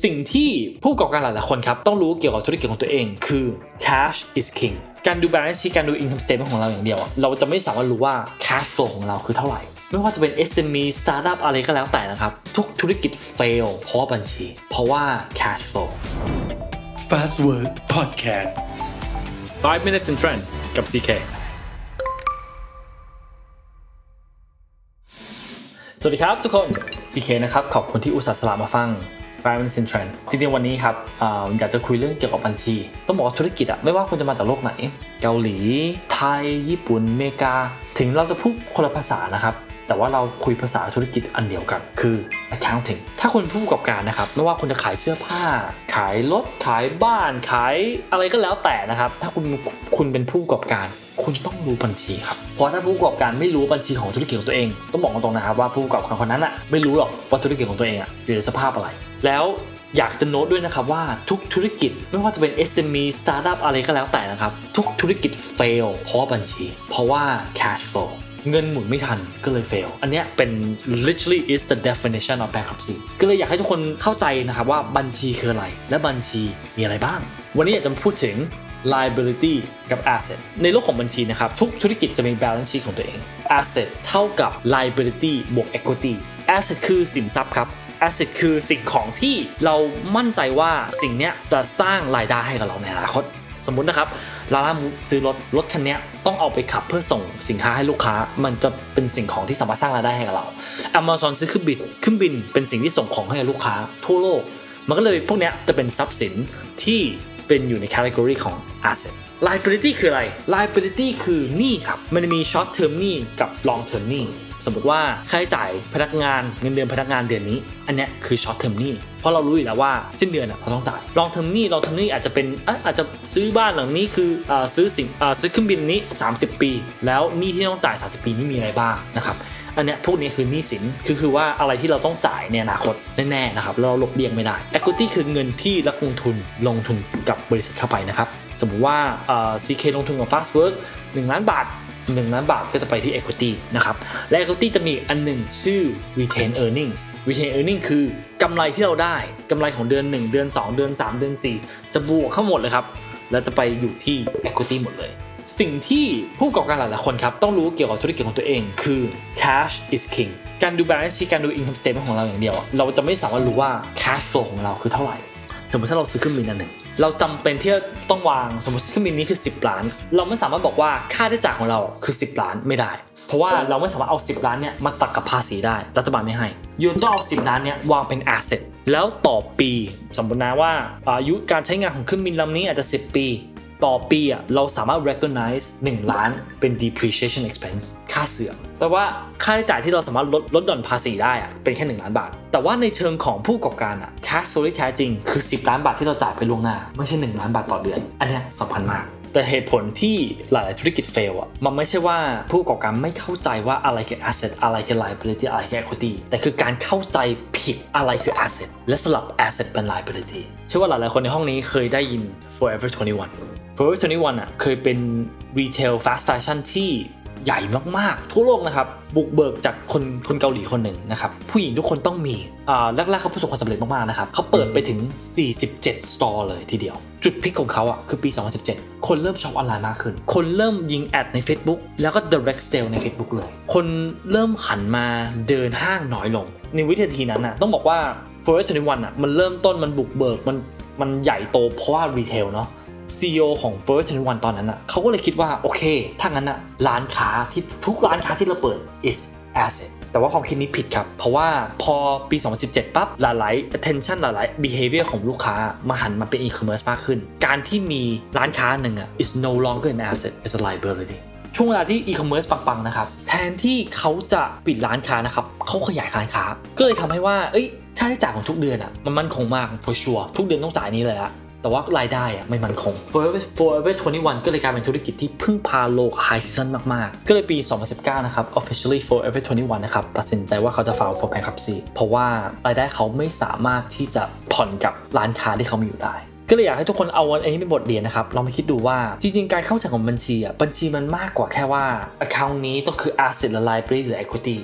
สิ่งที่ผู้ประกอบการหลายๆคนครับต้องรู้เกี่ยวกับธุรกิจของตัวเอง คือ cash is king การดู balance sheet การดู income statement ของเราอย่างเดียว เราจะไม่สามารถรู้ว่า cash flow ของเราคือเท่าไหร่ ไม่ว่าจะเป็น SME startup อะไรก็แล้วแต่นะครับ ทุกธุรกิจ fail เพราะว่าบัญชี เพราะว่า cash flow Fast Work Podcast 5 minutes in trend กับ CK สวัสดีครับทุกคน CK นะครับ ขอบคุณที่อุตส่าห์สละมาฟัง 5 minutes in trend จริงๆ วันนี้ครับออยากจะคุยเรื่องเกี่ยวกับบัญชี ต้องบอกว่าธุรกิจอะไม่ว่าคุณจะมาจากโลกไหน เกาหลี ไทย ญี่ปุ่นอเมริกา ถึงเราจะพูดคนละภาษานะครับ แต่ว่าเราคุยภาษาธุรกิจอันเดียวกัน คือ accounting ถ้าคุณผู้ประกอบการนะครับ ไม่ว่าคุณจะขายเสื้อผ้า ขายรถ ขายบ้าน ขายอะไรก็แล้วแต่นะครับ ถ้าคุณคุณเป็นผู้ประกอบการ คุณต้องรู้บัญชีครับ เพราะถ้าผู้ประกอบการไม่รู้บัญชีของธุรกิจของตัวเอง ต้องบอกตรงๆนะครับว่าผู้ประกอบการคนนั้นอะไม่รู้หรอกว่าธุรกิจของตัวเองอะอยู่ในสภาพอะไร แล้วอยากจะโน้ตด้วยนะครับว่าทุกธุรกิจไม่ว่าจะเป็น SME Startup อะไรก็แล้วแต่นะครับ ทุกธุรกิจ fail เพราะบัญชี เพราะว่า cash flow เงินหมุนไม่ทันก็เลย fail อันเนี้ยเป็น literally is the definition of bankruptcy ก็เลยอยากให้ทุกคนเข้าใจนะครับว่าบัญชีคืออะไร และบัญชีมีอะไรบ้าง วันนี้อยากจะพูดถึง liability กับ asset ในโลกของบัญชีนะครับ ทุกธุรกิจจะมี balance sheet ของตัวเอง asset เท่ากับ liability บวก equity asset คือสินทรัพย์ครับ asset คือสิ่งของที่เรามั่นใจว่าสิ่งนี้จะสร้างรายได้ให้กับเราในอนาคต สมมุตินะครับลาล่ามูซื้อรถรถคันนี้ต้องเอาไปขับเพื่อส่งสินค้าให้ลูกค้า มันจะเป็นสิ่งของที่สามารถสร้างรายได้ให้กับเรา Amazon ซื้อเครื่องบินเครื่องบินเป็นสิ่งที่ส่งของให้กับลูกค้า ทั่วโลก มันก็เลยพวกนี้จะเป็นทรัพย์สินที่เป็นอยู่ใน category ของ asset liability คืออะไร liability คือหนี้ครับ มันมี short term หนี้กับ long term หนี้ สมมติว่าค่าใช้จ่ายพนักงานเงินเดือนพนักงานเดือนนี้ อันเนี้ยคือ short term หนี้เพราะเรารู้อยู่แล้วว่าสิ้นเดือนอะเราต้องจ่าย long term หนี้ long term หนี้อาจจะเป็นอาจจะซื้อบ้านหลังนี้คือซื้อสิ่งซื้อเครื่องบินนี้ 30 ปี แล้วหนี้ที่ต้องจ่าย 30 ปีนี่มีอะไรบ้างนะครับอันเนี้ยพวกนี้คือหนี้สินคือคือว่าอะไรที่เราต้องจ่ายในอนาคตแน่ๆนะครับเราหลบเลี่ยงไม่ได้ equity คือเงินที่นักลงทุนลงทุนกับบริษัทเข้าไปนะครับสมมุติว่า CK ลงทุนกับ Fastwork 1 ล้านบาท 1ล้านบาทก็จะไปที่ equity นะครับ และ equity จะมีอันหนึ่งชื่อ retain earnings retain earning คือกำไรที่เราได้กำไรของเดือน 1 เดือน 2 เดือน 3 เดือน 4 จะบวกเข้าหมดเลยครับ แล้วจะไปอยู่ที่ equity หมดเลย สิ่งที่ผู้ประกอบการหลายๆคนครับต้องรู้เกี่ยวกับธุรกิจของตัวเอง คือ cash is king การดู balance sheet การดู income statement ของเราอย่างเดียว เราจะไม่สามารถรู้ว่า cash flow ของเราคือเท่าไหร่ สมมติถ้าเราซื้อเครื่องบินอันหนึ่ง เราจำเป็นที่จะต้องวางสมมติเครื่องบินนี้คือ 10 ล้าน เราไม่สามารถบอกว่าค่าใช้จ่ายของเราคือ 10 ล้านไม่ได้ เพราะว่าเราไม่สามารถเอา 10 ล้านเนี่ยมาตัดกับภาษีได้รัฐบาลไม่ให้ยูนต้องเอา10 ล้านเนี่ยวางเป็นแอสเซทแล้วต่อปี สมมตินะว่าอายุการใช้งานของเครื่องบินลำนี้อาจจะ 10 ปี ต่อปีอะเราสามารถ recognize 1 ล้านเป็น depreciation expense ค่าเสื่อม แต่ว่าค่าใช้จ่ายที่เราสามารถลดลดหย่อนภาษีได้อะเป็นแค่ 1 ล้านบาท แต่ว่าในเชิงของผู้ประกอบการอะ cash flow ที่แท้จริงคือ 10 ล้านบาทที่เราจ่ายไปล่วงหน้า ไม่ใช่ 1 ล้านบาทต่อเดือน อันนี้สำคัญมาก แต่เหตุผลที่หลาย ๆ ธุรกิจ fail อะมันไม่ใช่ว่าผู้ประกอบการไม่เข้าใจว่าอะไรคือ asset อะไรคือ liability อะไรคือ equity แต่คือการเข้าใจผิดอะไรคือ asset และสลับ asset เป็น liability เชื่อว่าหลาย ๆ คนในห้องนี้เคยได้ยิน forever 21 forever 21อะเคยเป็น retail fast fashion ที่ ใหญ่มากๆ ทั่วโลกนะครับ บุกเบิกจากคนคนเกาหลีคนหนึ่งนะครับ ผู้หญิงทุกคนต้องมีอ่าแรกๆเขาประสบความสำเร็จมากๆนะครับเขาเปิดไปถึง 47 store เลยทีเดียว จุดพลิกของเขาอะคือปี 2017 คนเริ่มช็อปออนไลน์มากขึ้น คนเริ่มยิง ad ใน Facebook แล้วก็ direct sale ใน Facebook เลย คนเริ่มหันมาเดินห้างน้อยลง ในวินาทีนั้นน่ะต้องบอกว่า Forever 21อะมันเริ่มต้นมันบุกเบิกมันมันใหญ่โตเพราะว่ารีเทลเนาะ CEO ของ First 21ตอนนั้นอะเขาก็เลยคิดว่าโอเค ถ้างั้นอะร้านค้าที่ทุกร้านค้าที่เราเปิด is asset แต่ว่าความคิดนี้ผิดครับ เพราะว่าพอปี 2017 ปั๊บหลายๆ attention หลายๆ behavior ของลูกค้ามาหันมาเป็น e-commerce มากขึ้น การที่มีร้านค้าหนึ่งอะ is no longer an asset it's a liability ช่วงเวลาที่ e-commerce ปังๆนะครับ แทนที่เขาจะปิดร้านค้านะครับเขาขยายร้านค้า ก็เลยทำให้ว่า เอ้ยค่าใช้จ่ายของทุกเดือนอะมันมั่นคงมาก for sure ทุกเดือนต้องจ่ายนี้เลยอะ แต่ว่ารายได้อะไม่มั่นคง Forever Forever 21 ก็เลยกลายเป็นธุรกิจที่พึ่งพาโลก high season มาก ๆ ก็เลยปี 2019 นะครับ officially Forever 21 นะครับ ตัดสินใจว่าเขาจะ file for bankruptcy เพราะว่ารายได้เขาไม่สามารถที่จะผ่อนกับร้านค้าที่เขามีอยู่ได้ก็เลยอยากให้ทุกคนเอาอันนี้เป็นบทเรียนนะครับลองมาคิดดูว่าจริงๆ การเข้าใจของบัญชีอะบัญชีมันมากกว่าแค่ว่า account นี้ต้องคือ asset และ liability หรือ equity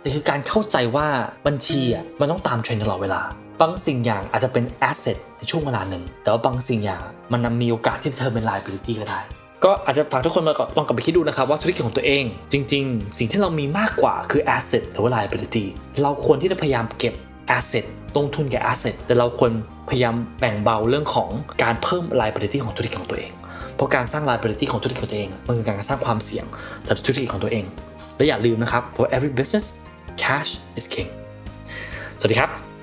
แต่คือการเข้าใจว่าบัญชีอะมันต้องตามเทรนด์ตลอดเวลา บางสิ่งอย่างอาจจะเป็น asset ในช่วงเวลาหนึ่ง แต่ว่าบางสิ่งอย่างมันนำมีโอกาสที่จะเธอเป็น liability ก็ได้ ก็อาจจะฝากทุกคนมาลองกลับไปคิดดูนะครับว่าธุรกิจของตัวเอง จริง ๆ สิ่งที่เรามีมากกว่าคือ asset หรือว่า liability เราควรที่จะพยายามเก็บ asset ลงทุนแก่ asset แต่เราควรพยายามแบ่งเบาเรื่องของการเพิ่ม liability ของธุรกิจของตัวเอง เพราะการสร้าง liability ของธุรกิจของตัวเองมันคือการสร้างความเสี่ยงสำหรับธุรกิจของตัวเอง และอย่าลืมนะครับ for every business cash is king สวัสดีครับ